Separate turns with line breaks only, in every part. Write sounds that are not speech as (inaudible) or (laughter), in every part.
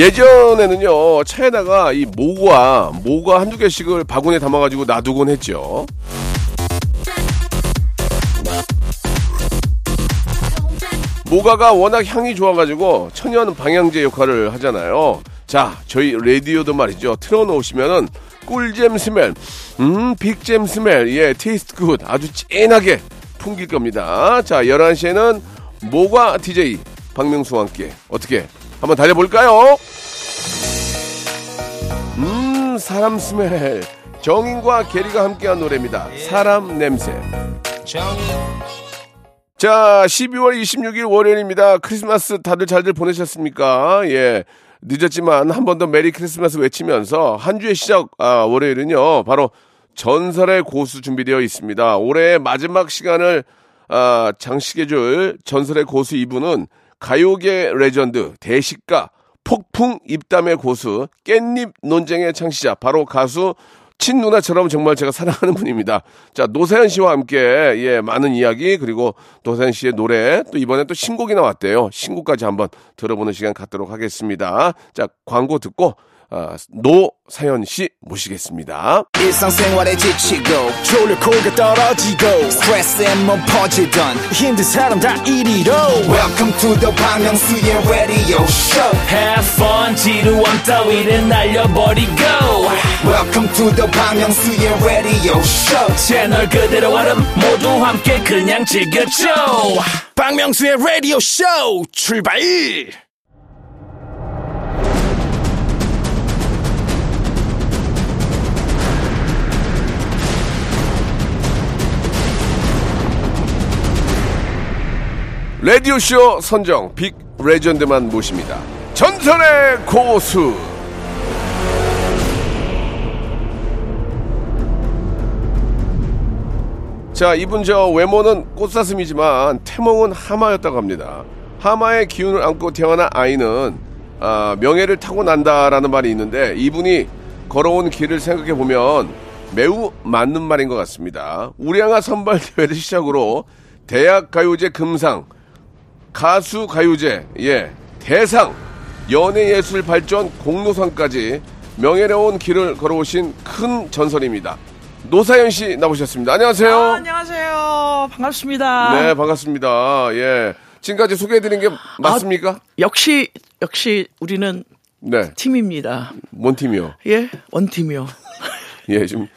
예전에는요 차에다가 이 모과 모과 한두 개씩을 바구니에 담아가지고 놔두곤 했죠. 모과가 워낙 향이 좋아가지고 천연 방향제 역할을 하잖아요. 자, 저희 라디오도 말이죠. 틀어놓으시면은 꿀잼 smell, 음, 빅잼 smell, 예, taste good. 아주 진하게 풍길 겁니다. 자, 11시에는 모가 DJ 박명수와 함께 어떻게 한번 달려볼까요? 음, 사람 스멜. 정인과 게리가 함께한 노래입니다. 사람 냄새. 자, 12월 26일 월요일입니다. 크리스마스 다들 잘들 보내셨습니까? 예. 늦었지만 한 번 더 메리 크리스마스 외치면서 한 주의 시작, 아, 월요일은요, 바로 전설의 고수 준비되어 있습니다. 올해의 마지막 시간을, 아, 장식해줄 전설의 고수 이분은 가요계 레전드, 대식가, 폭풍 입담의 고수, 깻잎 논쟁의 창시자, 바로 가수 친누나처럼 정말 제가 사랑하는 분입니다. 자, 노사연 씨와 함께, 예, 많은 이야기, 그리고 노사연 씨의 노래, 또 이번에 또 신곡이 나왔대요. 신곡까지 한번 들어보는 시간 갖도록 하겠습니다. 자, 광고 듣고, 아, 노사연 씨 모시겠습니다.
일상생활에 지치고, 졸려 코가 떨어지고, 스트레스에 몸 퍼지던, 힘든 사람 다 이리로. welcome to the Bang Myung-soo's radio show
Have fun 지루함 따위를 날려버리고
welcome to the Bang Myung-soo's radio show
채널 그대로 얼음 모두 함께 그냥 즐겨줘
박명수의 라디오 쇼 출발! 라디오쇼 선정 빅 레전드만 모십니다. 전설의 고수! 자, 이분 저 외모는 꽃사슴이지만 태몽은 하마였다고 합니다. 하마의 기운을 안고 태어난 아이는 아, 명예를 타고 난다라는 말이 있는데 이분이 걸어온 길을 생각해 보면 매우 맞는 말인 것 같습니다. 우량아 선발 대회를 시작으로 대학 가요제 금상, 가수 가요제, 예, 대상, 연예예술 발전 공로상까지 명예로운 길을 걸어오신 큰 전설입니다. 노사연 씨 나오셨습니다. 안녕하세요.
아, 안녕하세요. 반갑습니다.
네, 반갑습니다. 예. 지금까지 소개해드린 게 맞습니까?
역시 역시 우리는
네.
팀입니다.
뭔 팀이요?
예, 원팀이요. (laughs)
예, 좀,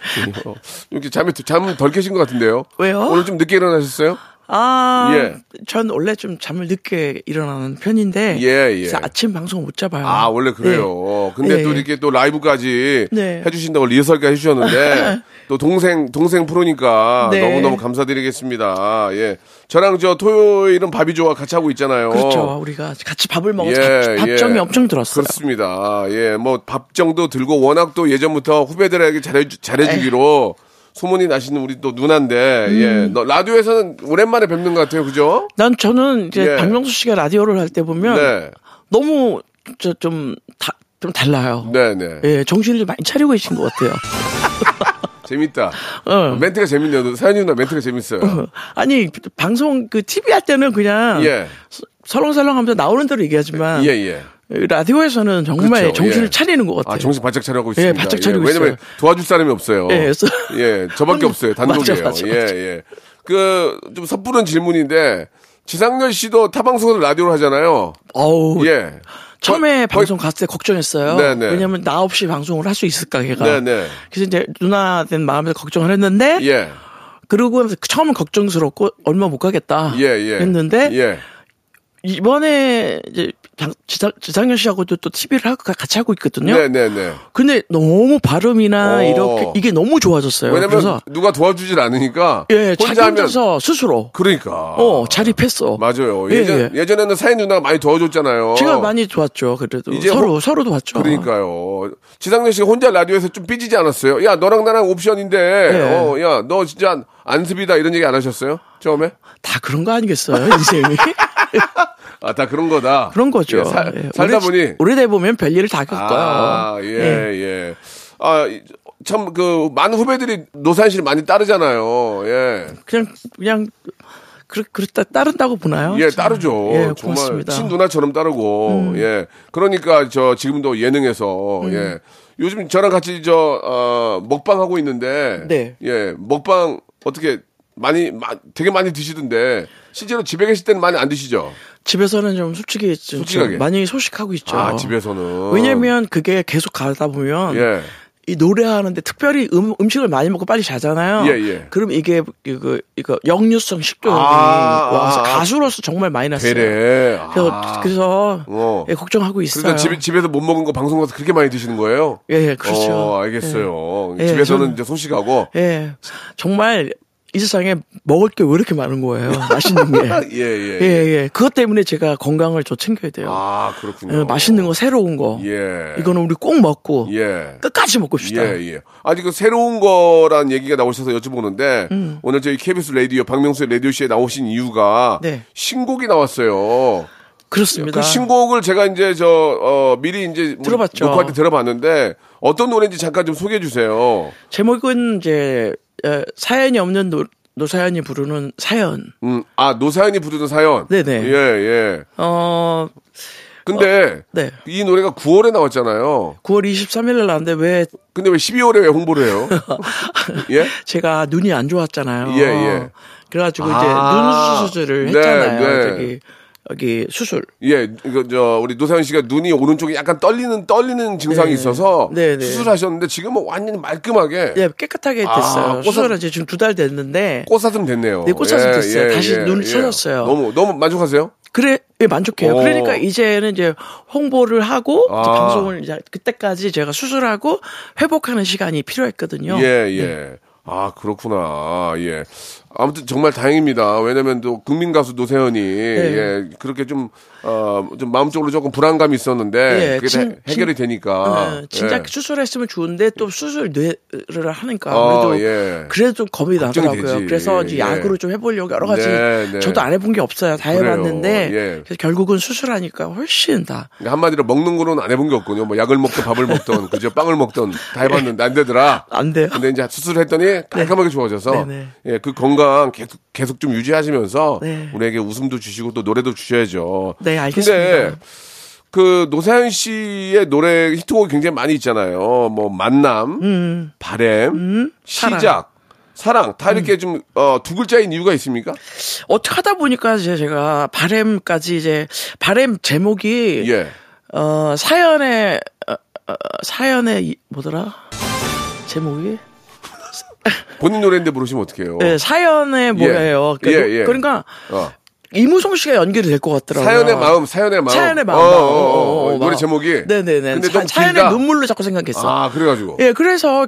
어, 이렇게 잠이, 잠 덜 깨신 것 같은데요?
왜요?
오늘 좀 늦게 일어나셨어요?
아,
예.
전 원래 좀 잠을 늦게 일어나는 편인데
예, 예.
그래서 아침 방송 못 잡아요.
아, 원래 그래요. 근데
네.
또 이렇게 또 라이브까지
네.
해주신다고 리허설까지 해주셨는데, (laughs) 또 동생, 동생 프로니까
네.
너무 너무 감사드리겠습니다. 예. 저랑 저 토요일은 밥이 좋아 같이 하고 있잖아요.
그렇죠. 우리가 같이 밥을 먹어서
예,
밥-
예.
엄청 들었어요.
그렇습니다. 예, 뭐 밥정도 들고 워낙 또 예전부터 후배들에게 잘해 잘해주기로 소문이 나시는 우리 또 누나인데,
음.
예, 너 라디오에서는 오랜만에 뵙는 것 같아요, 그죠?
난 저는 이제
예.
박명수 씨가 라디오를 할 때 보면
네,
너무 저좀 좀 달라요.
네, 네.
예, 정신을 좀 많이 차리고 계신 것 같아요. (laughs)
재밌다. (laughs)
어.
멘트가 재밌네요. 사연이 누나 멘트가 재밌어요.
아니 방송 그 TV 할 때는 그냥
예,
설렁설렁 하면서 나오는 대로 얘기하지만
예, 예.
라디오에서는 정말
그렇죠,
정신을
예.
차리는 것 같아요.
아, 정신 바짝 차려하고 있습니다.
예, 바짝 차리고
왜냐면
있어요.
도와줄 사람이 없어요.
예, 그래서-
예, 저밖에 (laughs)
혼-
없어요. 단독이에요.
맞아, 맞아,
예,
맞아.
예. 그, 좀 섣부른 질문인데, 지상렬 씨도 타방송에서 라디오를 하잖아요.
어우,
예.
처음에
거의-
방송 갔을 때 걱정했어요.
네네.
왜냐면 나 없이 방송을 할 수 있을까 걔가.
네네.
그래서 이제 누나 된 마음에서 걱정을 했는데
예.
그러고 처음은 걱정스럽고 얼마 못 가겠다
예, 예.
했는데
예.
이번에 이제 장- 지상, 지상현 씨하고도 또 TV를 하고 같이 하고 있거든요.
네네네.
근데 너무 발음이나
어.
이렇게 이게 너무 좋아졌어요.
왜냐면 누가 도와주질 않으니까
예,
혼자 하면
혼자서 스스로
그러니까
어 자립했어.
맞아요.
예,
예전
예.
예 전에는 사인 누나가 많이 도와줬잖아요.
제가 많이 도왔죠. 그래도
이제
서로
호-
서로 도왔죠.
그러니까요. 지상렬 씨가 혼자 라디오에서 좀 삐지지 않았어요? 야, 너랑 나랑 옵션인데,
네.
어, 야, 너 진짜 안습이다 이런 얘기 안 하셨어요? 처음에?
다 그런 거 아니겠어요, 인생이? (laughs)
아, 다 그런 거다.
그런 거죠.
예, 살-
예,
살다 보니.
오래돼 보면 별일을 다 겪어요.
아, 예, 예. 아, 이- 참, 그, 많은 후배들이 노산 씨를 많이 따르잖아요. 예.
그냥 그냥 그 그렇다 따른다고 보나요?
예,
참.
따르죠.
예,
정말
고맙습니다. 음.
친누나처럼 따르고, 예. 그러니까 저 지금도 예능에서, 예. 요즘 저랑 같이 저, 어, 먹방 하고 있는데,
네.
예, 먹방 어떻게 많이, 마- 되게 많이 드시던데, 실제로 집에 계실 때는 많이 안 드시죠?
집에서는 좀 솔직히 좀
솔직하게.
많이 소식하고 있죠.
아, 집에서는.
왜냐면 그게 계속 가다 보면
예.
이 노래하는데 특별히 음, 음식을 많이 먹고 빨리 자잖아요.
예, 예.
그럼 이게 이거 이거 역류성 식도염이
아,
와서
아, 아.
가수로서 정말 많이 났어요.
되래.
그래서
아.
그래서
어.
예, 걱정하고 있어요.
그러니까 집, 집에서 못 먹은 거 방송 가서 그렇게 많이 드시는 거예요?
예, 예, 그렇죠.
어, 알겠어요.
예. 예,
집에서는
저는-
이제 소식하고.
예, 정말 이 세상에 먹을 게 왜 이렇게 많은 거예요. 맛있는 게. (laughs)
예, 예.
예, 예. 그것 때문에 제가 건강을 좀 챙겨야 돼요.
아, 그렇군요.
예, 맛있는 거, 새로운 거.
예.
이거는 우리 꼭 먹고
예.
끝까지 먹고 싶다.
예, 예. 아니, 그 새로운 거란 얘기가 나오셔서 여쭤보는데,
음.
오늘 저희 KBS 라디오, 박명수의 라디오쇼에 나오신 이유가,
네.
신곡이 나왔어요.
그렇습니다.
그 신곡을 제가 이제 저, 어, 미리 이제
들어봤죠.
녹화할 때 들어봤는데, 어떤 노래인지 잠깐 좀 소개해 주세요.
제목은 이제 에, 사연이 없는 노, 노사연이 부르는 사연.
음, 아, 노사연이 부르는 사연.
네네.
예, 예.
어,
근데,
네.
이 노래가 9월에 나왔잖아요.
9월 23일 날 나왔는데 왜
근데 왜 12월에 왜 홍보를 해요? (laughs) 예?
제가 눈이 안 좋았잖아요.
예, 예.
그래가지고
아,
이제 눈 수술을
네,
했잖아요.
네.
저기 여기 수술.
예, 이거 저 우리 노사연 씨가 눈이 오른쪽에 약간 떨리는 떨리는 증상이
네.
있어서
네, 네.
수술하셨는데 지금은 완전 히 말끔하게
예, 깨끗하게
아,
됐어요.
꽃사-
수술은 이제 지금 두 달 됐는데
꽃사슴 됐네요.
네, 꽃사슴 됐어요. 다시 눈이 쳐졌어요.
너무 너무 만족하세요?
그래 예, 만족해요.
오.
그러니까 이제는 이제 홍보를 하고 이제
아.
방송을 이제 그때까지 제가 수술하고 회복하는 시간이 필요했거든요.
예, 예. 아, 그렇구나. 예. 아무튼 정말 다행입니다. 왜냐면 또 국민 가수 노세현이
네.
예, 그렇게 좀 어, 좀 마음적으로 조금 불안감이 있었는데
예,
그게
진-
다 해결이 되니까
어, 진짜
예.
수술했으면 좋은데 또 수술 뇌를 하니까
어,
그래도
예.
그래도 좀 겁이 나더라고요.
되지.
그래서 이제
예.
약으로 좀 해보려고 여러 가지
네, 네.
저도 안 해본 게 없어요. 다. 해봤는데
예.
결국은 수술하니까 훨씬 다
그러니까 한마디로 먹는 거는 안 해본 게 없군요. 뭐 약을 먹든 밥을 먹든 그저 빵을 먹든 다 해봤는데 안 되더라.
안 돼요.
근데 이제 수술했더니 깔끔하게 좋아져서
네, 네.
예, 그 건강 계속, 계속 좀 유지하시면서
네.
우리에게 웃음도 주시고 또 노래도 주셔야죠.
네, 알겠습니다.
근데 그 노사연 씨의 노래 히트곡이 굉장히 많이 있잖아요. 뭐 만남, 바램,
사랑.
시작, 사랑 다 이렇게 좀 어, 두 글자인 이유가 있습니까?
어떻게 하다 보니까 이제 제가 바램까지 이제 바램 제목이
예.
어 사연의 어, 어, 사연의 이- 뭐더라 제목이
본인 노래인데 부르시면 어떡해요?
네, 사연의 뭐예요?
예,
그러니까,
예.
그러니까
어.
이무송 씨가 연결이 될 것 같더라고요.
사연의 마음, 사연의 마음.
사연의 마음.
어, 어,
어,
어,
어, 어,
노래
막.
제목이.
네네네.
근데
사,
좀
사연의. 눈물로 자꾸 생각했어.
아, 그래가지고.
예, 그래서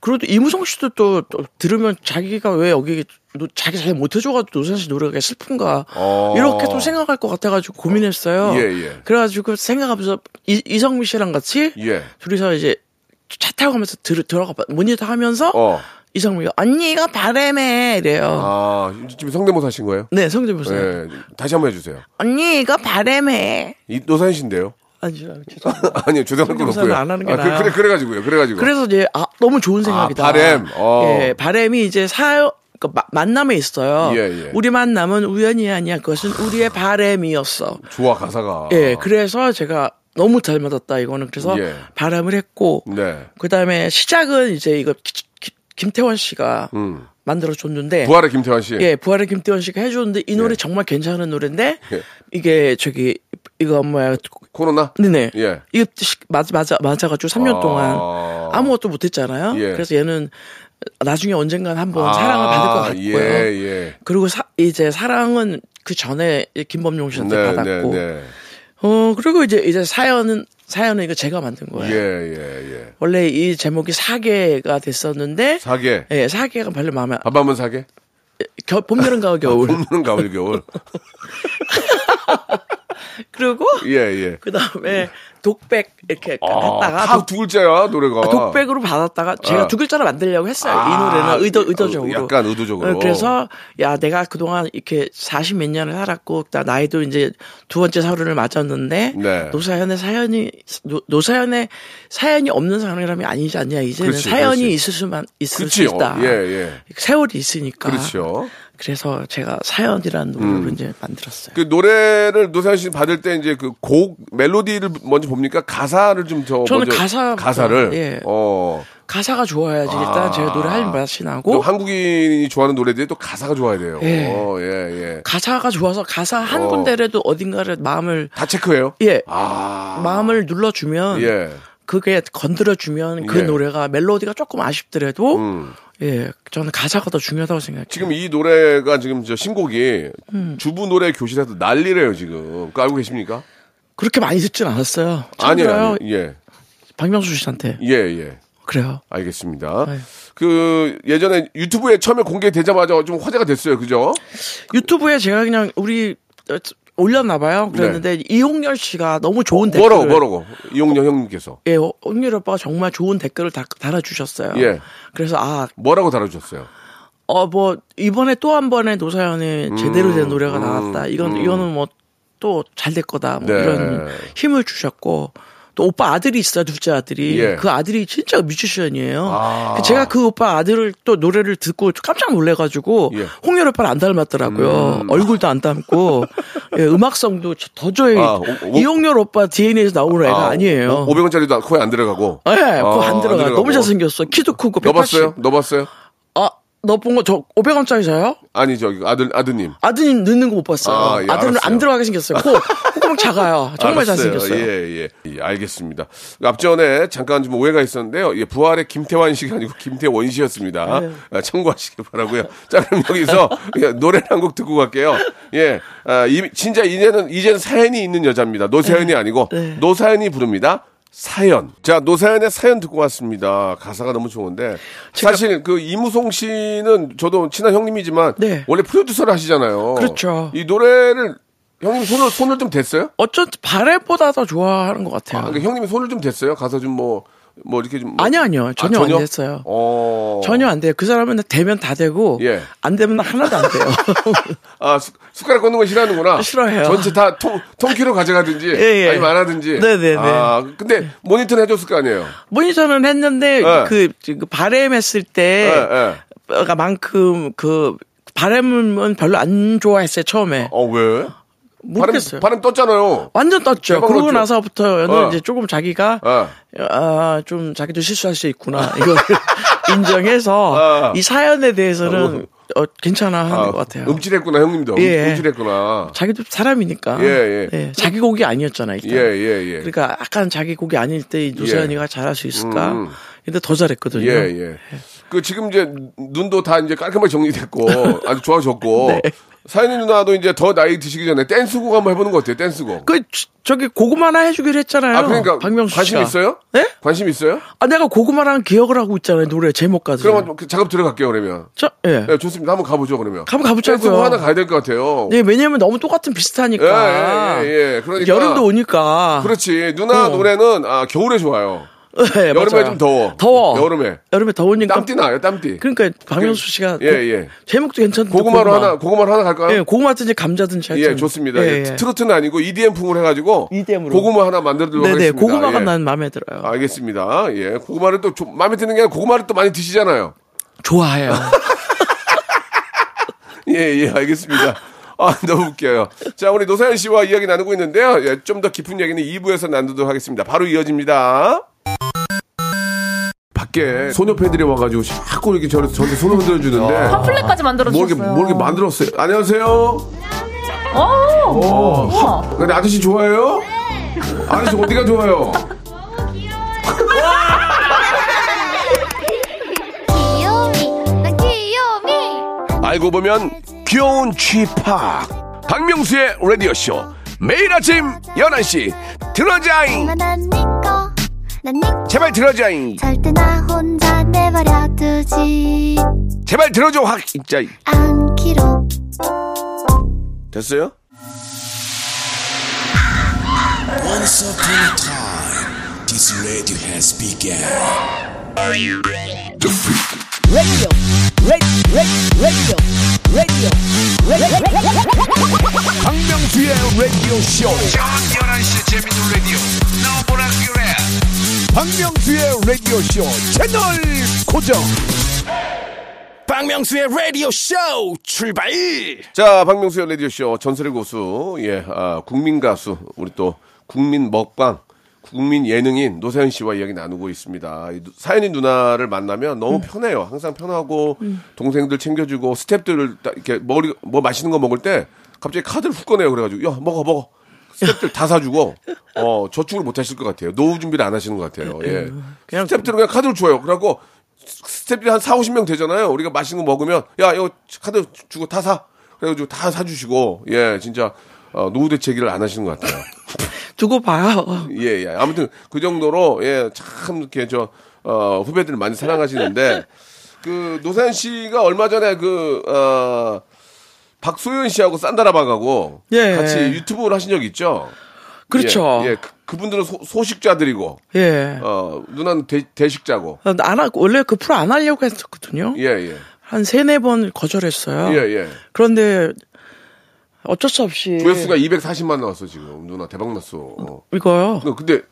그래도 이무송 씨도 또, 또 들으면 자기가 왜 여기 노- 자기 잘 못해줘가지고 노사연 씨 노래가 슬픈가
어.
이렇게 또 생각할 것 같아가지고 고민했어요.
예, 예.
그래가지고 생각하면서 이, 이성미 씨랑 같이
예.
둘이서 이제 차 타고 가면서 들, 들어가 봐 모니터 하면서
어.
이성미가 언니가 바램에 이래요.
아, 지금 성대모사 하신 거예요?
네, 성대모사.
예. 다시 한번 해주세요.
언니가 바램에.
이 노사연 씨인데요. (laughs)
아니요, 죄송합니다.
아니요, 죄송할 건 없고요.
안 하는 게
아,
나아요.
그, 그래, 그래가지고요. 그래가지고.
그래서 이제 아 너무 좋은 생각이다.
아, 바램. 어.
예, 바램이 이제 사요 그 마- 만남에 있어요.
예, 예.
우리 만남은 우연이 아니야. 그것은 우리의 바램이었어.
좋아, 가사가.
예, 그래서 제가 너무 잘 맞았다 이거는 그래서
예.
바람을 했고
네.
그다음에 시작은 이제 이거 기- 기- 김태원 씨가
음.
만들어 줬는데
부활의 김태환 씨.
예, 부활의 김태원 씨가 해 줬는데 이 노래
예.
정말 괜찮은 노래인데
예.
이게 저기 이거 뭐야
코로나?
네네.
예.
이거 시- 맞아 맞아 맞아 가지고 3년
아.
동안 아무것도 못 했잖아요.
예.
그래서 얘는 나중에 언젠간 한번
아,
사랑을 받을 것 같고요.
예, 예.
그리고 사- 이제 사랑은 그 전에 김범용 씨한테
네,
받았고.
네, 네.
어, 그리고 이제, 이제 사연은, 사연은 이거 제가 만든
예,
거예요.
예, 예.
원래 이 제목이 사계가 됐었는데,
사계.
예, 사계가 별로 마음에, 안-
밥 한번 사계?
겨, 봄, 여름, 가을, 겨울.
봄는 가을, 겨울. (laughs)
그리고,
예, 예.
그 다음에 독백 이렇게
아,
했다가
다
독,
두 글자야, 노래가.
아, 독백으로 받았다가 제가
아.
두 글자로 만들려고 했어요.
아,
이 노래는 의도, 의도적으로.
약간 의도적으로.
어, 그래서 야 내가 그동안 이렇게 40 몇 년을 살았고 나 나이도 이제 두 번째 서른을 맞았는데
네.
노사연의 사연이 노, 노사연의 사연이 없는 사람이 아니지 않냐 이제는
그렇지,
사연이
그렇지.
있을 수만 있을
그치,
수 있다.
어, 예, 예.
세월이 있으니까.
그렇죠.
그래서 제가 사연이라는 노래를
음.
이제 만들었어요.
그 노래를 노사연 씨 받을 때 이제 그 곡 멜로디를 먼저 봅니까? 가사를 좀저
저는 가사-
가사를
예.
어.
가사가 좋아야지 일단
아.
제가 노래 할 맛이
또
나고
한국인이 좋아하는 노래들이 또 가사가 좋아야 돼요.
예.
어, 예, 예.
가사가 좋아서 가사 한
어.
군데라도 어딘가를 마음을
다 체크해요?
예
아.
마음을 눌러주면
예.
그게 건드려주면 그
예.
노래가 멜로디가 조금 아쉽더라도
음.
예 저는 가사가 더 중요하다고 생각해요.
지금 이 노래가 지금 저 신곡이
음.
주부 노래 교실에서 난리래요, 지금. 알고 계십니까?
그렇게 많이 듣진 않았어요.
아니에요. 아니에요. 예.
박명수 씨한테
예, 예.
그래요.
알겠습니다.
아유.
그 예전에 유튜브에 처음에 공개되자마자 좀 화제가 됐어요. 그죠?
유튜브에 제가 그냥 우리 어, 올렸나 봐요. 그랬는데 이홍렬 씨가 너무 좋은 댓글을
네. 뭐라고 뭐라고 이용렬 형님께서
예, 홍렬 오빠가 정말 좋은 댓글을 다, 달아주셨어요.
예.
그래서 아,
뭐라고 달아주셨어요?
어, 뭐, 이번에 또 한 번의 노사연의 제대로 된 노래가
음,
나왔다. 이건, 이거는 뭐, 또 잘 될 거다. 뭐
네.
이런 힘을 주셨고. 또 오빠 아들이 있어요, 둘째 아들이.
예.
그 아들이 진짜 뮤지션이에요.
아.
그 제가 그 오빠 아들을 또 노래를 듣고 깜짝 놀래가지고
예.
홍렬 오빠를 안 닮았더라고요. 얼굴도 안 닮고 (laughs) 예, 음악성도 도저히
아, 오- 오-
이홍렬 오빠 DNA에서 나오는 애가 아, 니에요
500원짜리도 코에 안 들어가고.
예, 그거
아,
안 들어가.
들어가고.
너무 잘생겼어. 키도 크고.
너
180.
봤어요? 너 봤어요?
아, 너본 거 저 500원짜리 사요?
아니 저기 아들 아드님.
아들님 넣는 거 못 봤어요.
아, 예,
아들은
알았어요.
안 들어가게 생겼어요. 코, 콧구멍 작아요. 정말
알았어요.
잘생겼어요.
예, 예, 예, 알겠습니다. 앞전에 잠깐 좀 오해가 있었는데요. 예, 부활의 김태환 씨가 아니고 김태원 씨였습니다.
네.
아, 참고하시기 바라고요. 자, 그럼 여기서 예, 노래 한 곡 듣고 갈게요. 예, 아, 이, 진짜 이제는 이제는 사연이 있는 여자입니다. 노사연이 아니고
네.
노사연이 부릅니다. 사연. 자, 노사연의 사연 듣고 왔습니다. 가사가 너무 좋은데. 사실 그 이무송 씨는 저도 친한 형님이지만
네.
원래 프로듀서를 하시잖아요.
그렇죠.
이 노래를 형님 손을 손을 좀 댔어요?
어쩐지 바레보다 더 좋아하는 것 같아요.
아, 그러니까 형님이 손을 좀 댔어요? 가서 좀 뭐, 뭐 이렇게 좀. 뭐-
아니요, 아니요. 전혀 안 됐어요.
어.
전혀 안 돼요. 그 사람은 되면 다 되고
예.
안 되면 하나도 안 돼요. (laughs)
아, 숟- 숟가락 꽂는 거 싫어하는구나.
싫어해요.
전체 다 통, 통키로 가져가든지. (laughs)
예, 예.
아니면 안 하든지.
네네네.
아, 근데 모니터는 해줬을 거 아니에요?
모니터는 했는데
예.
그, 그 바램했을 때
예, 예.
가 만큼 그 바램은 별로 안 좋아했어요 처음에.
어, 왜?
모르겠어요.
바람, 바람 떴잖아요.
완전 떴죠. 그러고
났죠?
나서부터 는
어.
이제 조금 자기가
어.
아, 좀 자기도 실수할 수 있구나. 이걸 (laughs) 인정해서
아.
이 사연에 대해서는 어, 괜찮아 하는
아,
것 같아요.
음질했구나, 형님도. 음-
예.
음질했구나.
자기도 사람이니까.
예, 예.
자기 곡이 아니었잖아, 일단.
예, 예, 예.
그러니까 약간 자기 곡이 아닐 때 이 노사연이가 잘할 수 있을까?
음.
근데 더 잘했거든요.
예, 예. 그 지금 이제 눈도 다 이제 깔끔하게 정리됐고 (laughs) 아주 좋아졌고
네.
사연이 누나도 이제 더 나이 드시기 전에 댄스곡 한번 해보는 거 어때요? 댄스곡.
그 저- 저기 고구마 하나 해주기로 했잖아요.
아 그러니까
박명수
관심
씨가.
있어요?
네?
관심 있어요?
아 내가 고구마라는 기억을 하고 있잖아요. 노래 제목까지.
그러면 그 작업 들어갈게요 그러면.
저 예.
네, 좋습니다. 한번 가보죠 그러면.
한번 가보자고요.
댄스곡 하나 가야 될 것 같아요.
네, 왜냐면 너무 똑같은 비슷하니까.
예, 예, 예, 예. 그러니까
여름도 오니까.
그렇지. 누나
어.
노래는 아, 겨울에 좋아요.
네, (laughs)
여름에
맞아요.
좀 더워.
더워.
여름에.
여름에 더우니까.
땀띠 나요, 땀띠.
그러니까 박명수 씨가
예,
고-
예.
제목도 괜찮은데
고구마로
고구마.
하나, 고구마로 하나 갈까요?
예, 고구마든지 감자든지
예,
하여튼.
좋습니다.
예,
예,
예.
트로트는 아니고 EDM 풍을 해가지고
EDM 으로.
고구마 하나 만들도록
네네,
하겠습니다.
고구마가
예.
난 마음에 들어요.
알겠습니다. 예, 고구마를 또 좀 마음에 드는 게 아니라 고구마를 또 많이 드시잖아요.
좋아해요. (laughs)
예, 예, 알겠습니다. 아, (laughs) 너무 웃겨요. 자, 우리 노사연 씨와 이야기 나누고 있는데요. 예, 좀 더 깊은 얘기는 2부에서 나누도록 하겠습니다. 바로 이어집니다. 밖에 소녀 팬들이 와가지고 자꾸 이렇게 저, 저한테 손을 흔들어 주는데.
팜플렛까지 만들어
뭐 이렇게,
주셨어요.
뭐 이렇게 만들었어요. 안녕하세요.
오!
어,
우와.
근데 아저씨 좋아해요? 아저씨 어디가 좋아요?
귀요미 난 귀요미
알고 보면 귀여운 쥐팍 박명수의 라디오쇼 매일 아침 11시 들어자잉 제발 들어자잉
절대 나 혼자 내버려 두지.
제발 들어줘 확. 진짜.
않기로.
됐어요?
Once upon a time, this radio has begun.
박명수의 라디오 쇼 박명수의 라디오 쇼 채널 고정
박명수의 라디오 쇼 출발!
자, 박명수의 라디오 쇼 전설의 고수, 예, 아, 국민 가수, 우리 또 국민 먹방, 국민 예능인 노세현 씨와 이야기 나누고 있습니다. 사연이 누나를 만나면 너무 편해요. 항상 편하고 동생들 챙겨주고 스탭들을 딱 이렇게 머리 뭐 맛있는 거 먹을 때 갑자기 카드를 훅 꺼내요. 그래가지고 야 먹어 먹어. 스탭들 다 사주고 어 저축을 못 하실 것 같아요. 노후 준비를 안 하시는 것 같아요. 예.
그냥
스탭들은 그냥 카드를 줘요. 그래갖고 스탭들이 한 4, 50명 되잖아요. 우리가 맛있는 거 먹으면 야 이거 카드 주고 다 사. 그래가지고 다 사주시고 예 진짜 어, 노후 대책을 안 하시는 것 같아요. (laughs)
두고 봐요.
예, 예. 아무튼 그 정도로 예, 참 이렇게 저 어, 후배들 많이 사랑하시는데 그 노사연 씨가 얼마 전에 그 어, 박소연 씨하고 산다라방하고
예.
같이 유튜브를 하신 적 있죠?
그렇죠.
예, 예. 그, 분들은 소, 식자들이고
예.
어, 누나는 대, 대식자고.
안 하, 원래 그 프로 안 하려고 했었거든요.
예, 예.
한 세네 번 거절했어요.
예, 예.
그런데 어쩔 수 없이
조회수가 240만 나왔어 지금. 누나 대박 났어. 어.
이거요.
근데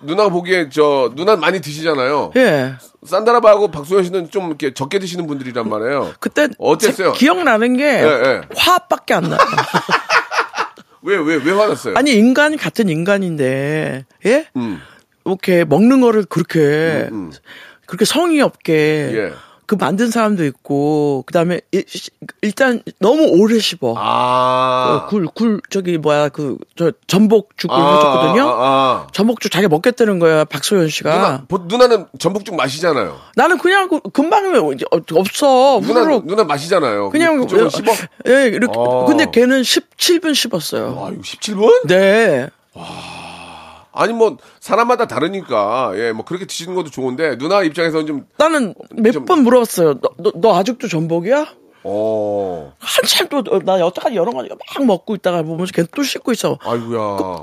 누나가 보기에 저 누나 많이 드시잖아요.
예.
산다라바하고 박소연 씨는 좀 이렇게 적게 드시는 분들이란 말이에요.
그때
어땠어요?
제- 기억나는 게
예, 예.
화합밖에 안 나요. (laughs)
왜, 왜, 왜 화났어요?
아니 인간 같은 인간인데 예?
음,
이렇게 먹는 거를 그렇게
음.
그렇게 성의 없게
예.
그 만든 사람도 있고 그다음에 일- 일단 너무 오래 씹어.
아.
어, 굴, 굴, 저기, 뭐야, 그, 저, 전복죽을
아,
해줬거든요?
아, 아.
전복죽 자기 먹겠다는 거야, 박소연 씨가.
누나, 보- 누나는 전복죽 마시잖아요.
나는 그냥, 그 금방, 어, 없어.
누나,
후루룩.
누나 마시잖아요.
그냥,
조금
어,
씹어?
예, 이렇게.
어.
근데 걔는 17분 씹었어요.
아, 이거 17분?
네.
아니, 뭐, 사람마다 다르니까, 예, 뭐, 그렇게 드시는 것도 좋은데, 누나 입장에서는 좀,
나는 몇
좀-
번 물어봤어요. 너, 너, 너 아직도 전복이야?
어,
한참 또, 어, 나 여태까지 여러 가지 막 먹고 있다가 보면서 걔또 씹고 있어.
아이고야.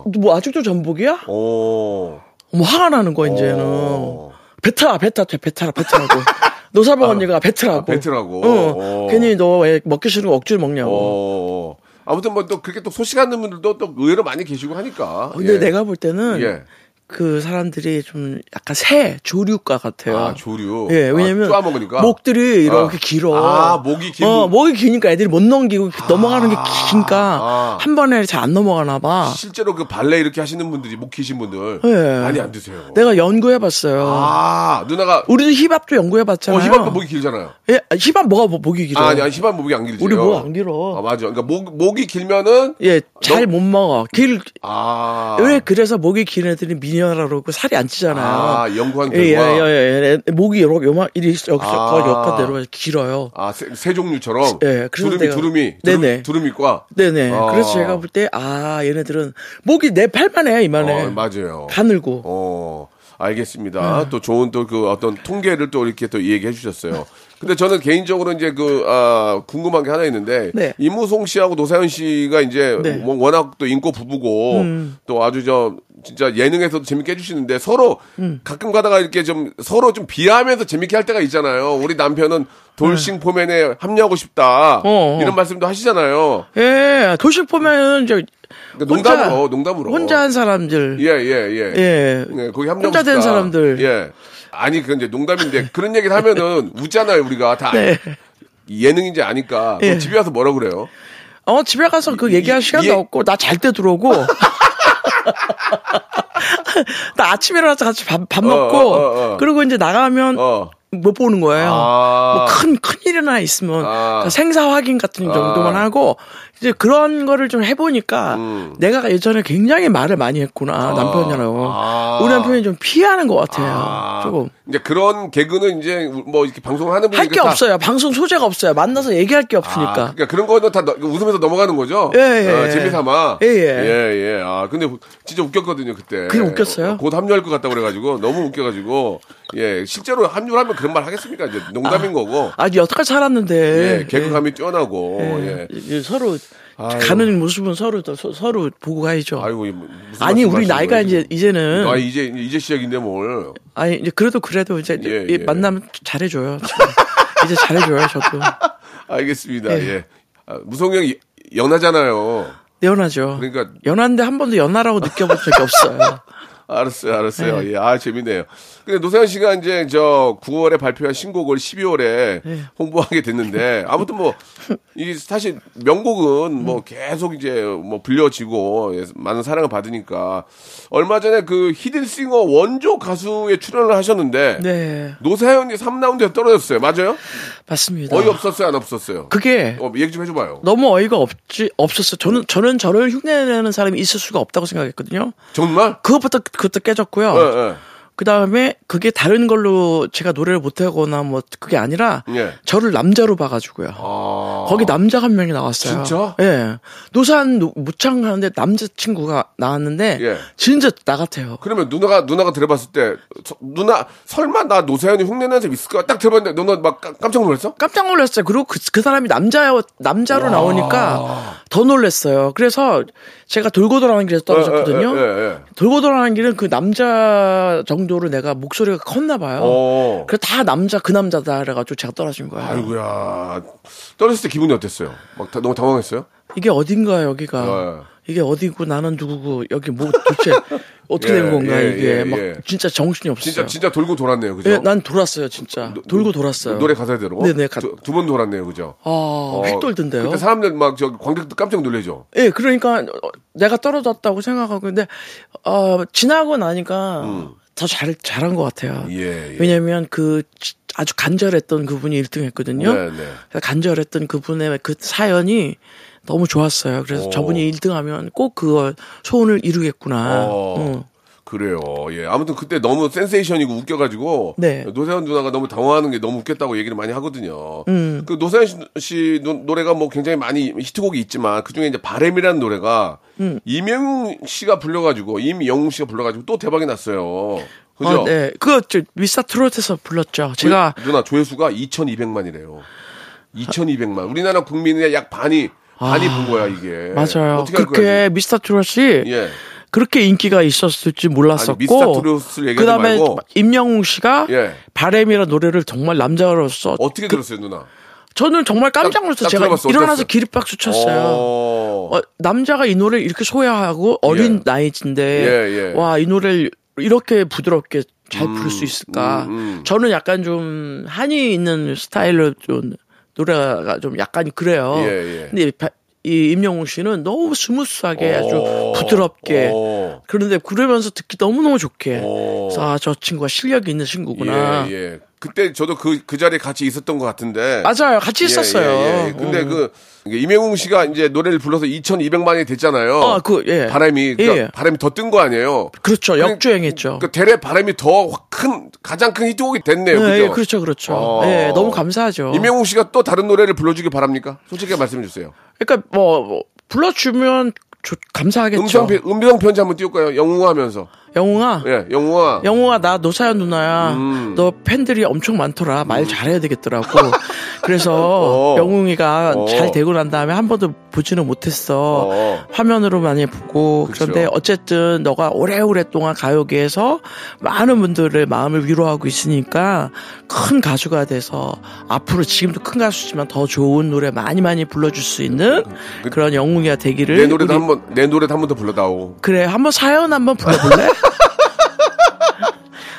너뭐 아직도 전복이야?
어,
뭐 화가 나는 거야, 이제는.
어.
뱉어라, 뱉어, 뱉어라, 뱉으라고. 노사복 언니가 뱉으라고.
아, 뱉으라고.
어.
어.
괜히 너 왜 먹기 싫은 거 억지로 먹냐고.
어. 아무튼 뭐, 또, 그렇게 또 소식 하는 분들도 또 의외로 많이 계시고 하니까.
근데
예.
내가 볼 때는
예.
그 사람들이 좀 약간 새 조류과 같아요.
아, 조류.
예, 왜냐면
아, 쪼아먹으니까.
목들이 이렇게
아.
길어.
아, 목이 긴
어,
분.
목이 기니까 애들이 못 넘기고 넘어가는 게 기니까
아.
한 번에 잘 안 넘어가나 봐.
실제로 그 발레 이렇게 하시는 분들이 목 기신 분들
예.
많이 안 드세요.
내가 연구해봤어요.
아 누나가
우리도 힙합도
어
연구해봤잖아요.
힙합도 목이 길잖아요.
예, 힙합 뭐가 뭐- 목이 길어?
아, 아니, 아니 힙합 목이 안 길지.
우리 목 안 길어.
아 맞아. 그러니까 목 목이 길면은
예, 잘못 먹어. 길, 아왜 그래서 목이 긴 애들이 미녀 그러고 살이 안 찌잖아요.
아, 연구한
예, 예,
결과
예, 예, 예. 목이 요렇게 요만 이리 여기서
아.
여기까지로 길어요.
아, 새, 새 종류처럼
예, 그래서
두루미
내가-
두루미
네네.
두루, 두루미과
네네.
아.
그래서 제가 볼 때 아 얘네들은 목이 내 팔만 해 이만해.
어, 맞아요.
가늘고.
어,
네.
알겠습니다. 또 좋은 또 그 어떤 통계를 또 이렇게 또 얘기해 주셨어요. 근데 저는 개인적으로 이제 그, 아, 궁금한 게 하나 있는데.
네.
이무송 씨하고 노사연 씨가 이제
네. 음.
뭐 워낙 또 인고 부부고 또 아주 저 진짜 예능에서도 재밌게 해주시는데 서로
음.
가끔 가다가 이렇게 좀 서로 좀 비하하면서 재밌게 할 때가 있잖아요. 우리 남편은 돌싱 포맨에 합류하고 싶다.
네. 어, 어.
이런 말씀도 하시잖아요.
예, 보면은 저
그러니까
혼자-
농담으로, 농담으로.
혼자 한 사람들.
예, 예, 예.
예.
네, 거기 합류하고
혼자 된
싶다.
사람들.
예. 아니, 그건 이제 농담인데 그런 얘기를 하면은 (laughs) 웃잖아요, 우리가 다.
네.
예능인지 아니까.
예.
집에 와서 뭐라 그래요?
어 집에 가서 그 얘기할
이-
시간도
이-
없고 나 잘 때 들어오고. (laughs) (laughs) 나 아침에 일어나서 같이 밥, 밥
어,
먹고
어, 어, 어.
그리고 이제 나가면
어.
못 보는 거예요.
아.
뭐큰 큰일이나 있으면
아.
생사 확인 같은 정도만 하고 이제 그런 거를 좀 해보니까
음.
내가 예전에 굉장히 말을 많이 했구나 남편이라고
아.
우리 남편이 좀 피하는 것 같아요
아,
조금
이제 그런 개그는 이제 뭐 이렇게 방송을 하는 분이
할게 없어요 방송 소재가 없어요 만나서 얘기할 게 없으니까
그러니까 그런 거는 다 너- 웃으면서 넘어가는 거죠.
예, 예,
어,
예.
재미삼아.
예, 예.
예, 예. 아, 근데 진짜 웃겼거든요, 그때.
그게 웃겼어요?
어, 곧 합류할 것 같다고 그래가지고 너무 웃겨가지고 예, 실제로 합류하면 그런 말 하겠습니까? 이제 농담인 거고.
아니 여태까지 살았는데
예, 개그감이 뛰어나고.
예. 서로
아유.
가는 모습은 서로 더 서, 서로 보고 가야죠
아이고,
아니 우리 나이가
거예요,
이제? 이제는
아, 이제 이제 시작인데 뭘?
아니 이제 그래도 그래도 이제
예,
이
예.
만나면 잘해줘요 이제 잘해줘요 저도 (laughs)
알겠습니다.
예.
예. 아, 무성 형이 연하잖아요.
연하죠
그러니까
연한데 한 번도 연하라고 느껴본 적이 없어요 (laughs)
알았어요, 알았어요.
네.
예, 아, 재밌네요. 근데 노세현 씨가 이제 저 9월에 발표한 신곡을 12월에
네.
홍보하게 됐는데 아무튼 뭐, 이 사실 명곡은
음.
뭐 계속 이제 뭐 불려지고 예, 많은 사랑을 받으니까 얼마 전에 그 히든싱어 원조 가수에 출연을 하셨는데
네
노세현이 3라운드에 떨어졌어요. 맞아요?
맞습니다
어이 없었어요, 안 없었어요?
그게
어, 얘기 좀 해줘봐요.
너무 어이가 없지 없었어요. 저는 저는 저를 흉내내는 사람이 있을 수가 없다고 생각했거든요.
정말?
그것부터 그것도 깨졌고요.
예, 예.
그 다음에 그게 다른 걸로 제가 노래를 못하거나 뭐 그게 아니라
예.
저를 남자로 봐가지고요.
아.
거기 남자 한 명이 나왔어요.
진짜?
예. 노사연 노- 모창 하는데 남자친구가 나왔는데
예.
진짜 나 같아요.
그러면 누나가 누나가 들어봤을 때 서- 누나 설마 나 노사연이 흉내내는 사람 있을까 딱 들어봤는데 누나 막 깜- 깜짝 놀랐어?
깜짝 놀랐어요. 그리고 그, 그 사람이 남자 남자로 나오니까 더 놀랐어요. 그래서 제가 돌고 돌아가는 길에서 떨어졌거든요.
예, 예, 예.
돌고 돌아가는 길은 그 남자 정도 로 내가 목소리가 컸나 봐요.
어.
그래 다 남자 그 남자다 그래가지고 제가 떨어진 거예요.
아이고야 떨어졌을 때 기분이 어땠어요? 막 다- 너무 당황했어요?
이게 어딘가 여기가
네.
이게 어디고 나는 누구고 여기 뭐 도대체 (laughs) 어떻게
예,
된 건가
예,
이게
예,
막
예.
진짜 정신이 없어요.
진짜 진짜 돌고 돌았네요, 그죠?
예, 난 돌았어요 진짜 돌고 돌았어요.
노래 가사대로.
네네, 가-
두번 돌았네요, 그죠?
아
어,
휙 돌던데요.
그때 사람들 막 저 관객도 깜짝 놀래죠.
예, 그러니까 어, 내가 떨어졌다고 생각하고 근데 어 지나고 나니까 더잘 잘한 것 같아요.
음. 예, 예.
왜냐면 그 지- 아주 간절했던 그분이 1등 했거든요.
네, 네.
간절했던 그분의 그 사연이 너무 좋았어요. 그래서
오.
저분이 1등 하면 꼭 그걸 소원을 이루겠구나.
어.
응.
그래요. 예. 아무튼 그때 너무 센세이션이고 웃겨가지고
네.
노사연 누나가 너무 당황하는 게 너무 웃겼다고 얘기를 많이 하거든요.
음.
그 노사연 씨, 씨 노, 노래가 뭐 굉장히 많이 히트곡이 있지만 그 중에 이제 바램이라는 노래가
음.
이명웅 씨가 불러가지고 임영웅 씨가 불러가지고 또 대박이 났어요. 그죠?
어, 네. 그거 저 미스터 트롯에서 불렀죠. 제가
그 누나 조회수가 2,200만이래요. 2,200만. 우리나라 국민의 약 반이 반이 본 거야 이게.
맞아요.
어떻게 할 거야?
미스터 트롯이
예.
그렇게 인기가 있었을지 몰랐었고 그다음에. 임영웅 씨가
예.
바램이라는 노래를 정말 남자로서
어떻게 들었어요 누나?
저는 정말 깜짝 놀랐어요.
딱
제가
들어봤어.
일어나서? 기립박수 쳤어요.
어.
어, 남자가 이 노래를 이렇게 소화하고 어린
예.
나이인데
예, 예.
와이 노래를 이렇게 부드럽게 잘 부를 수 있을까?
음, 음.
저는 약간 좀 한이 있는 스타일로 좀 노래가 좀 약간 그래요.
예, 예.
근데 이 임영웅 씨는 너무 smooth하게 아주
오.
부드럽게
오.
그런데 그러면서 듣기 너무너무 좋게
오.
그래서 아, 저 친구가 실력이 있는 친구구나.
예, 예. 그때 저도 그, 그 자리에 같이 있었던 것 같은데.
맞아요. 같이
예,
있었어요.
예, 예. 근데
음.
그, 임영웅 씨가 이제 노래를 불러서 2,200만이 됐잖아요.
어, 그, 예.
바램이, 그러니까
예.
바램이 더 뜬 거 아니에요.
그렇죠.
그러니까
역주행했죠.
그 대래 바람이 더 큰, 가장 큰 히트곡이 됐네요.
네,
그죠?
예, 그렇죠, 그렇죠.
어.
예, 너무 감사하죠.
임영웅 씨가 또 다른 노래를 불러주길 바랍니까? 솔직히 말씀해 주세요.
그러니까 뭐, 뭐 불러주면 좋- 감사하겠죠.
음성, 편- 음성 편지 한번 띄울까요? 영웅 하면서.
영웅아,
예, 영웅아.
영웅아 나 노사연 누나야.
음.
너 팬들이 엄청 많더라. 말 잘해야 되겠더라고. 그래서 (laughs)
어.
영웅이가
어.
잘 되고 난 다음에 한 번도 보지는 못했어.
어.
화면으로 많이 보고
그쵸.
그런데 어쨌든 너가 오래오랫동안 가요계에서 많은 분들의 마음을 위로하고 있으니까 큰 가수가 돼서 앞으로 지금도 큰 가수지만 더 좋은 노래 많이 많이 불러줄 수 있는
그-
그런 영웅이가 되기를
내 노래도 한번, 내 노래도 한번 더 불러다오.
그래 한번 사연 한번 불러볼래? (laughs)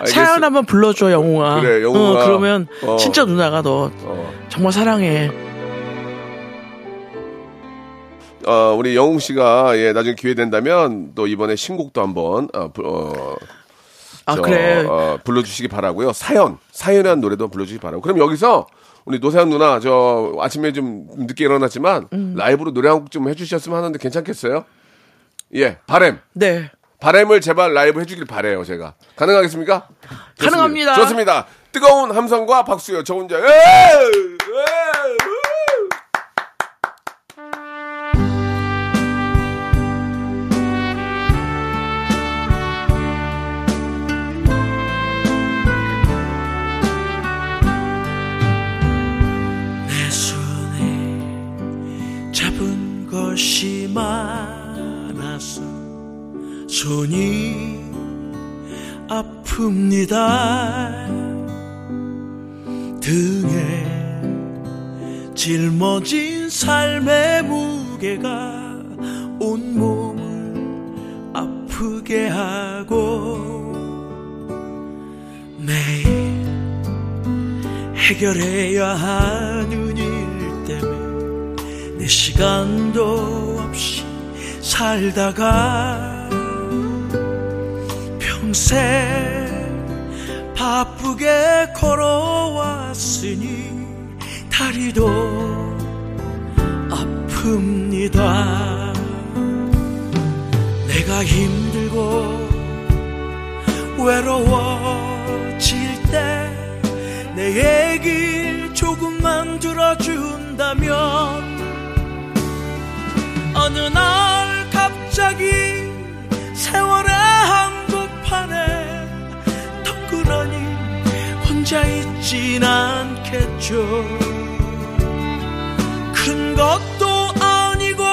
사연 한번 불러줘 영웅아.
그래, 영웅아.
어, 그러면
어.
진짜 누나가 너
어.
정말 사랑해.
어, 우리 영웅 씨가 예, 나중에 기회 된다면 또 이번에 신곡도 한번 어, 부- 어,
아,
저,
그래.
어, 불러주시기 바라고요. 사연, 사연한 노래도 불러주시기 바라고. 그럼 여기서 우리 노사연 누나 저 아침에 좀 늦게 일어났지만
음.
라이브로 노래 한 곡 좀 해주셨으면 하는데 괜찮겠어요? 예, 바램.
네.
바램을 제발 라이브 해주길 바래요, 제가. 가능하겠습니까? 좋습니다.
가능합니다.
좋습니다. 뜨거운 함성과 박수요. 저 혼자. 에이! 에이!
손이 아픕니다. 등에 짊어진 삶의 무게가 온 몸을 아프게 하고 매일 해결해야 하는 일 때문에 내 시간도 없이 살다가 평생 바쁘게 걸어왔으니 다리도 아픕니다. 내가 힘들고 외로워질 때 내 얘기 조금만 들어준다면 어느 날 갑자기 혼자 있진 않겠죠. 큰 것도 아니고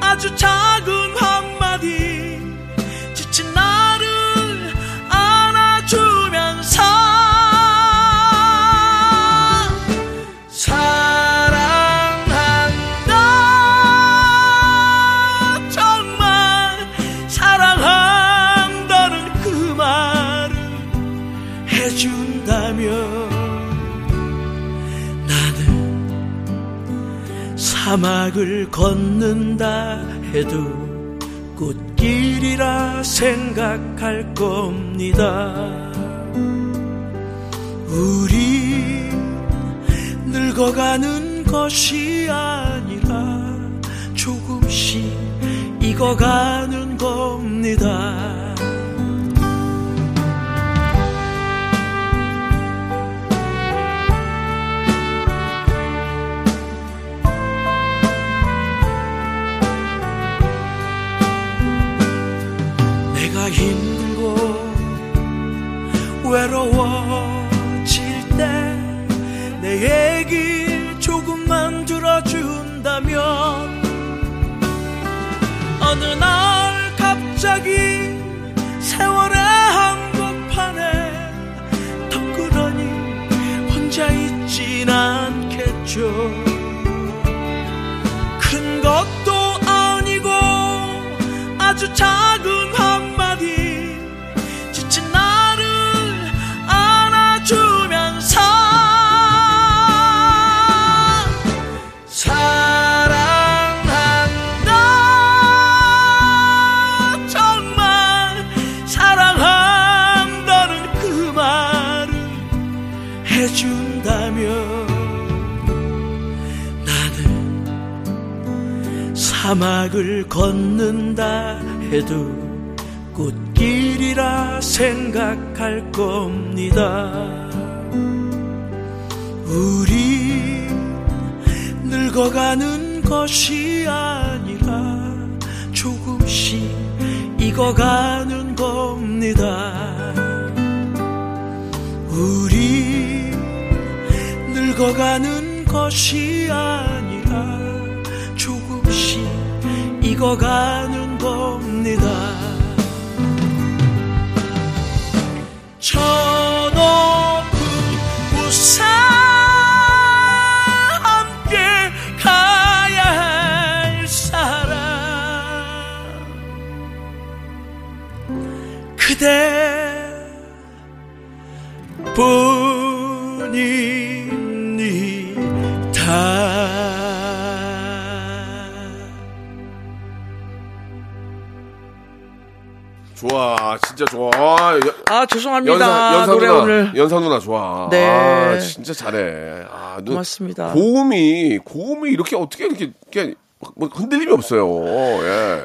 아주 작은 사막을 걷는다 해도 꽃길이라 생각할 겁니다. 우리 늙어가는 것이 아니라 조금씩 익어가는 겁니다. 힘들고 외로워질 때 내 얘기 조금만 들어준다면 어느 날 갑자기 사막을 걷는다 해도 꽃길이라 생각할 겁니다. 우리 늙어가는 것이 아니라 조금씩 익어가는 겁니다. 우리 늙어가는 것이 아니라 익어가는 겁
진짜 좋아. 아,
죄송합니다.
연상, 연상
노래
누나,
오늘
연상 누나 좋아.
네.
아, 진짜 잘해. 아, 누-
고맙습니다.
고음이, 고음이 이렇게 어떻게 이렇게, 이렇게 뭐 흔들림이 없어요. 예.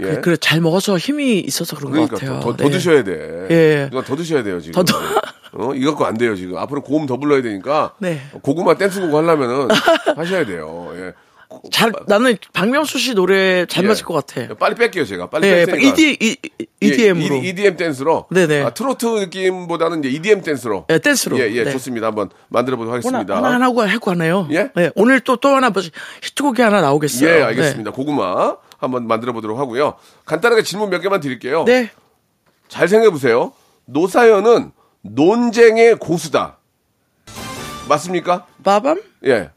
예.
그래 잘 먹어서 힘이 있어서 그런
그러니까
것 같아요.
더, 더
네.
드셔야 돼.
예.
누나 더 드셔야 돼요 지금.
더, 더.
어 이거 갖고 안 돼요 지금. 앞으로 고음 더 불러야 되니까.
네.
고구마 댄스곡 하려면은 하셔야 돼요. 예.
잘 나는 박명수 씨 노래 잘
예.
맞을 것 같아.
빨리 뺄게요 제가. 빨리
네,
뺄 테니까.
ED, 이- EDM으로.
예, EDM 댄스로.
네네.
아, 트로트 느낌보다는 이제 EDM 댄스로.
네, 댄스로.
예, 예,
네.
좋습니다. 한번 만들어 보도록 하겠습니다.
하나, 하나 하고, 하고 하네요.
예?
네, 오늘 또, 또 하나, 뭐, 히트곡이 하나 나오겠어요.
예, 알겠습니다. 고구마 한번 만들어 보도록 하고요. 간단하게 질문 몇 개만 드릴게요.
네. 네.
잘 생각해 보세요. 노사연은 논쟁의 고수다. 맞습니까?
빠밤?
예.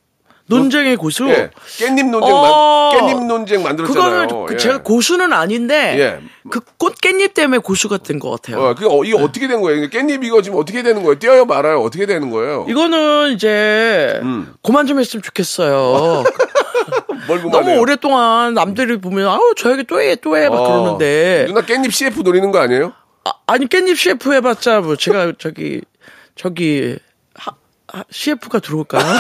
논쟁의 고수?
예. 깻잎 논쟁
어,
만 깻잎 논쟁 만들었잖아요.
그거는 그
예.
제가 고수는 아닌데,
예.
그꽃 깻잎 때문에 고수가 된것 같아요.
어, 그 어, 이게 어떻게 된 거예요? 깻잎 이거 지금 어떻게 되는 거예요? 띄어요 말아요? 어떻게 되는 거예요?
이거는 이제,
음.
그만 좀 했으면 좋겠어요. (laughs)
뭘
너무? 오랫동안 남들이 보면, 아우, 저 얘기 또 해, 또 해, 막
어,
그러는데.
누나 깻잎 CF 노리는 거 아니에요?
아, 아니, 깻잎 CF 해봤자, 뭐, 제가 저기, 저기, CF가 들어올까요? (laughs)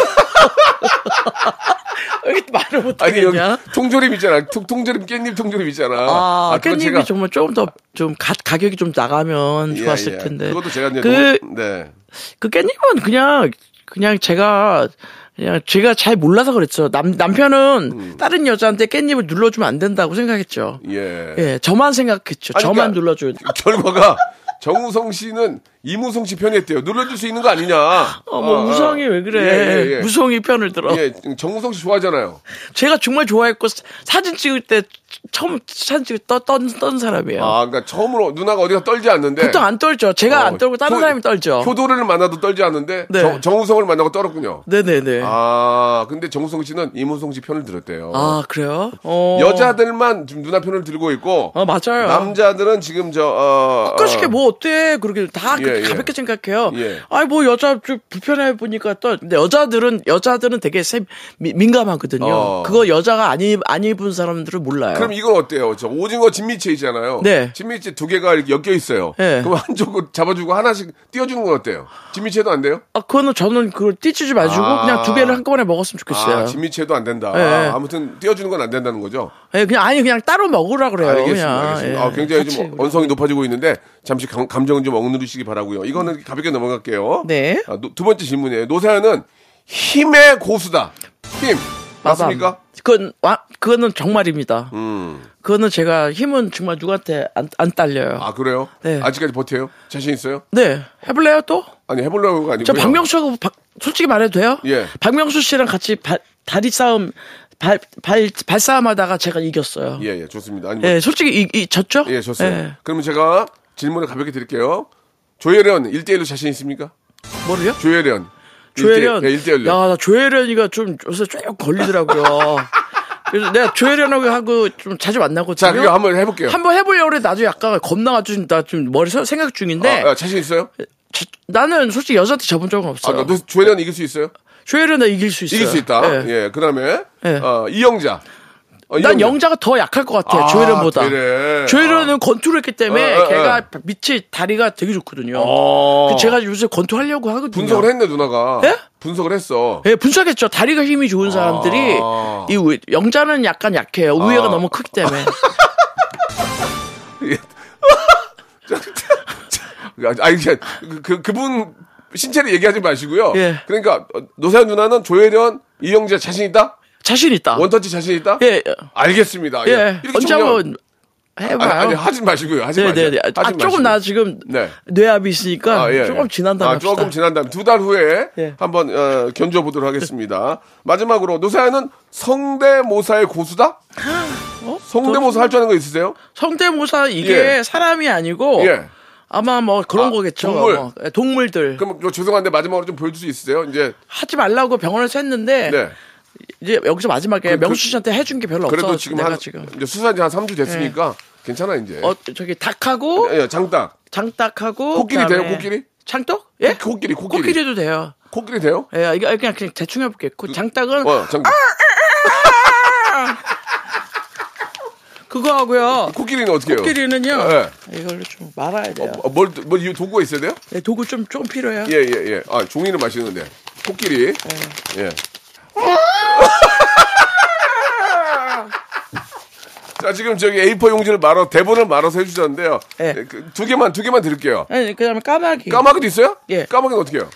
왜 이렇게 말을 못하겠냐?
통조림 있잖아. 통, 통조림 깻잎 통조림 있잖아.
아,
그건
깻잎이
제가-
정말 조금 더, 좀, 가, 가격이 좀 나가면
예,
좋았을
예.
텐데.
그것도 제가 이제
그,
너무- 네.
그 깻잎은 그냥, 그냥 제가, 그냥 제가 잘 몰라서 그랬죠. 남, 남편은
음.
다른 여자한테 깻잎을 눌러주면 안 된다고 생각했죠.
예.
예, 저만 생각했죠.
아니,
저만
그러니까
눌러줘야 돼. (laughs)
결과가 정우성 씨는 이무성 씨 편이었대요. 눌러줄 수 있는 거 아니냐.
어, 뭐, 우성이 왜 그래.
예, 예, 예.
무성이 편을 들어.
예, 정우성 씨 좋아하잖아요.
제가 정말 좋아했고 사- 사진 찍을 때 처음 사진 찍을 때 떤, 떤 사람이에요.
아, 그러니까 처음으로 누나가 어디가 떨지 않는데.
보통 안 떨죠. 제가
어,
안 떨고 다른
효-
사람이 떨죠.
효도를 만나도 떨지 않는데
네.
정, 정우성을 만나고 떨었군요.
네네네. 아,
아, 근데 정우성 씨는 이무성 씨 편을 들었대요.
그래요? 어.
여자들만 지금 누나 편을 들고 있고
어, 맞아요.
남자들은 지금 저 어,
그렇게
어,
뭐 어때? 그렇게 다
예, 예.
가볍게 생각해요.
예.
아이 뭐 여자 좀 불편해 보니까 또 근데 여자들은 여자들은 되게 세, 미- 민감하거든요.
어.
그거 여자가 안, 입, 안 입은 사람들은 몰라요.
그럼 이건 어때요? 저 오징어 진미채 있잖아요.
네.
진미채 두 개가 이렇게 엮여 있어요.
네.
그럼 한쪽을 잡아주고 하나씩 띄워주는 건 어때요? 진미채도 안 돼요?
아, 그거는 저는 그걸 띠치지 마시고
아.
그냥 두 개를 한꺼번에 먹었으면 좋겠어요.
아, 진미채도 안 된다.
네.
아, 아무튼 띄워주는 건 안 된다는 거죠.
예, 그냥 아니 그냥 따로 먹으라 그래요.
알겠습니다.
그냥.
알겠습니다.
예.
아, 굉장히 좀 언성이 높아지고 있는데 잠시 감, 감정은 좀 억누르시기 바 라고요. 이거는 가볍게 넘어갈게요.
네.
아, 노- 두 번째 질문이에요. 노사연은 힘의 고수다. 힘 맞습니까?
그건 와, 그거는 정말입니다.
음.
그거는 제가 힘은 정말 누구한테 안, 안 딸려요.
아 그래요?
네.
아직까지 버텨요? 자신 있어요?
네, 해볼래요 또?
아니 해보려고가 아니고요.
저 박명수하고 박- 솔직히 말해도 돼요?
예.
박명수 씨랑 같이 발- 다리 싸움 발, 발, 발싸움하다가 제가 이겼어요. 예,
예, 예, 좋습니다. 아니, 뭐,
솔직히 이, 이 졌죠?
예, 좋습니다.
예.
그러면 제가 질문을 가볍게 드릴게요. 조혜련 1대1로 자신 있습니까?
뭐를요?
조혜련.
조혜련.
예, 1대1로.
야, 나 조혜련이가 좀 요새 쭉 걸리더라고요. (laughs) 그래서 내가 조혜련하고 하고 좀 자주 만나거든요.
자, 그거 한번 해볼게요.
한번 해보려고 그래. 나도 약간 겁나가지고 나좀 머리 서- 생각 중인데
아, 아, 자신 있어요?
자- 나는 솔직히 여자한테 접은 적은
아,
없어요.
그러니까 너 조혜련 이길 수 있어요?
조혜련 나 이길 수 있어요.
이길 수 있다.
예.
예, 그 다음에,
예.
어, 이영자. 어,
난. 영자가 더 약할 것 같아.
아,
조혜련보다.
그래.
조혜련은 권투했기 때문에
어, 어,
걔가 밑이 다리가 되게 좋거든요.
어.
그 제가 요새 권투하려고 하거든요.
분석을 했네, 누나가.
예?
분석을 했어.
예, 분석했죠. 다리가 힘이 좋은 사람들이
아.
이 우- 영자는 약간 약해요. 우회가 너무 크기 때문에. (laughs)
아니, 그냥 그, 그, 그분 신체를 얘기하지 마시고요.
예.
그러니까, 어, 노사연 누나는 조혜련, 이영자 자신 있다?
자신 있다.
원터치 자신 있다?
예,
알겠습니다.
예.
예. 이렇게
언제
정리하면-
한번 해봐요.
아니, 아니, 하지 마시고요. 하지 마세요.
네네네. 아,
하지
조금
마시고.
나 지금
네.
뇌압이 있으니까
아, 예,
조금
예.
지난 다음에
아, 조금
합시다.
지난 다음에 두달 후에
예.
한번 어, 견뎌 보도록 하겠습니다. (laughs) 마지막으로 노사연은 성대모사의 고수다?
어? (gasps)
성대모사 할 줄 아는 거 있으세요?
성대모사 이게
예.
사람이 아니고
예.
아마 뭐 그런
아,
거겠죠.
동물.
뭐. 예, 동물들
그럼 저 죄송한데 마지막으로 좀 보여줄 수 있으세요? 이제
하지 말라고 병원에서 했는데
네.
이제 여기서 마지막에
그- 그-
명수 씨한테 해준 게 별로
그래도
없어.
지금
내가
한
지금
이제 수사한 지한 3주 됐으니까 괜찮아 이제.
어 저기 닭하고
예, 장딱.
장닭하고
코끼리 돼요? 코끼리?
창떡? 예?
코끼리, 코끼리.
코끼리도 돼요.
코끼리 돼요?
예, 이거 그냥 그냥 대충 해볼게. 그 장닭은
어, 장딱.
그거 하고요.
코끼리는 어떻게 해요?
코끼리는요.
예.
이걸로 좀 말아야 돼요.
어, 뭘, 뭘, 이 도구가 있어야 돼요?
네, 도구 좀, 좀 필요해요.
예, 예, 예. 아, 종이는 맛있는데. 코끼리. 예. 자, 지금 저기 A4 용지를 말아, 대본을 말아서 해주셨는데요.
예.
예, 그두 개만, 두 개만 드릴게요.
아니, 그 다음에 까마귀.
까마귀도 있어요?
예.
까마귀는 어떻게 해요?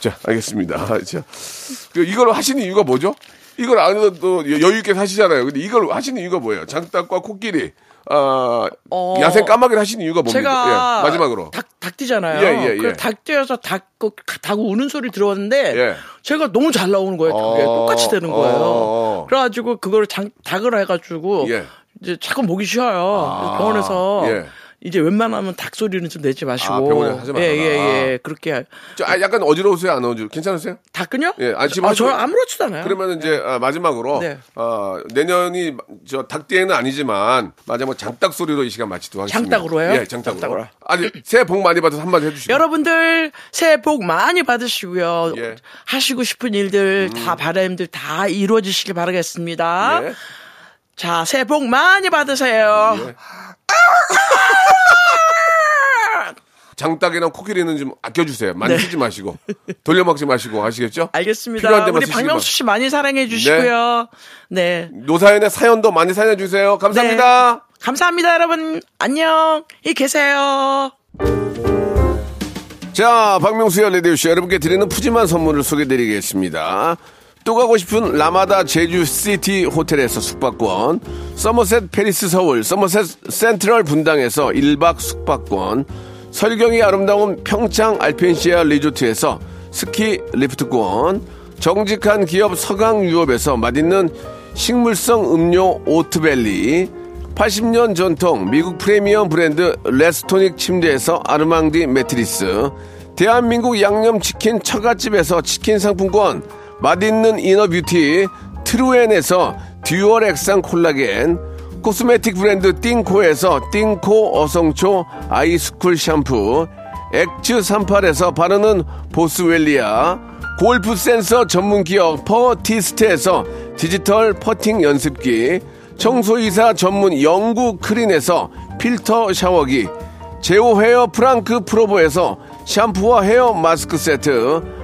자, 알겠습니다. 아, 자, 그 이걸 하시는 이유가 뭐죠? 이걸 안 해도 또 여유 있게 사시잖아요. 근데 이걸 하시는 이유가 뭐예요? 장닭과 코끼리, 아,
어,
야생 까마귀를 하시는 이유가 뭡니까?
제가
예, 마지막으로.
닭, 닭띠잖아요.
예, 예, 예.
그래서 닭 그, 닭 우는 소리 들었는데
예.
제가 너무 잘 나오는 거예요. 그게
어,
똑같이 되는 거예요.
어.
그래가지고 그거를 장, 닭을 해가지고
예.
이제 자꾸 목이 쉬어요.
아,
병원에서
예.
이제 웬만하면 닭 소리는 좀 내지 마시고
아, 병원에 하지 말아라.
예, 예, 예. 그렇게
저, 아, 약간 어지러우세요? 안 어지러워? 괜찮으세요?
닭은요?
예, 아, 지금
아,
하시-
저는 아무렇지도 않아요.
그러면 이제 아, 마지막으로
네.
어, 내년이 저 닭띠에는 아니지만 마지막 장닭 소리로 이 시간 마치도록 하겠습니다.
장닭으로 해요?
예, 장닭으로.
장닭으로.
아니 새해 복 많이 받아서 한마디 해주시죠.
여러분들 새해 복 많이 받으시고요.
예. 음.
하시고 싶은 일들 다 바람들 다 이루어지시길 바라겠습니다.
예.
자, 새해 복 많이 받으세요.
예. 장닭이랑 코끼리는 좀 아껴주세요. 많이
네.
쓰지 마시고 돌려먹지 마시고 아시겠죠?
알겠습니다.
필요한 데만
우리 박명수 씨 많이 사랑해 주시고요. 네.
노사연의 사연도 많이 사연해주세요. 감사합니다.
네. 감사합니다, 여러분. 안녕히 계세요.
자, 박명수의 라디오쇼 여러분께 드리는 푸짐한 선물을 소개드리겠습니다. 또 가고 싶은 라마다 제주시티 호텔에서 숙박권, 서머셋 페리스 서울, 서머셋 센트럴 분당에서 1박 숙박권, 설경이 아름다운 평창 알펜시아 리조트에서 스키 리프트권, 정직한 기업 서강유업에서 맛있는 식물성 음료 오트벨리, 80년 전통 미국 프리미엄 브랜드 레스토닉 침대에서 아르망디 매트리스, 대한민국 양념치킨 처갓집에서 치킨 상품권, 맛있는 inner beauty 트루엔에서 dual 액상 콜라겐, 코스메틱 브랜드 띵코에서 띵코 어성초 아이스쿨 샴푸, 엑츠 38에서 바르는 보스웰리아, 골프 센서 전문 기업 퍼티스트에서 디지털 퍼팅 연습기, 청소이사 전문 영구 크린에서 필터 샤워기, 제오 헤어 프랑크 프로보에서 샴푸와 헤어 마스크 세트,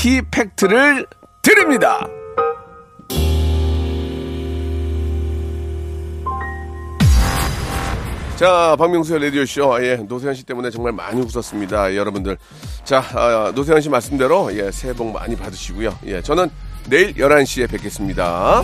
티 팩트를 드립니다. 자, 박명수의 라디오쇼. 예, 노세현 씨 때문에 정말 많이 웃었습니다. 예, 여러분들. 자, 아, 노세현 씨 말씀대로, 예, 새해 복 많이 받으시고요. 예, 저는 내일 11시에 뵙겠습니다.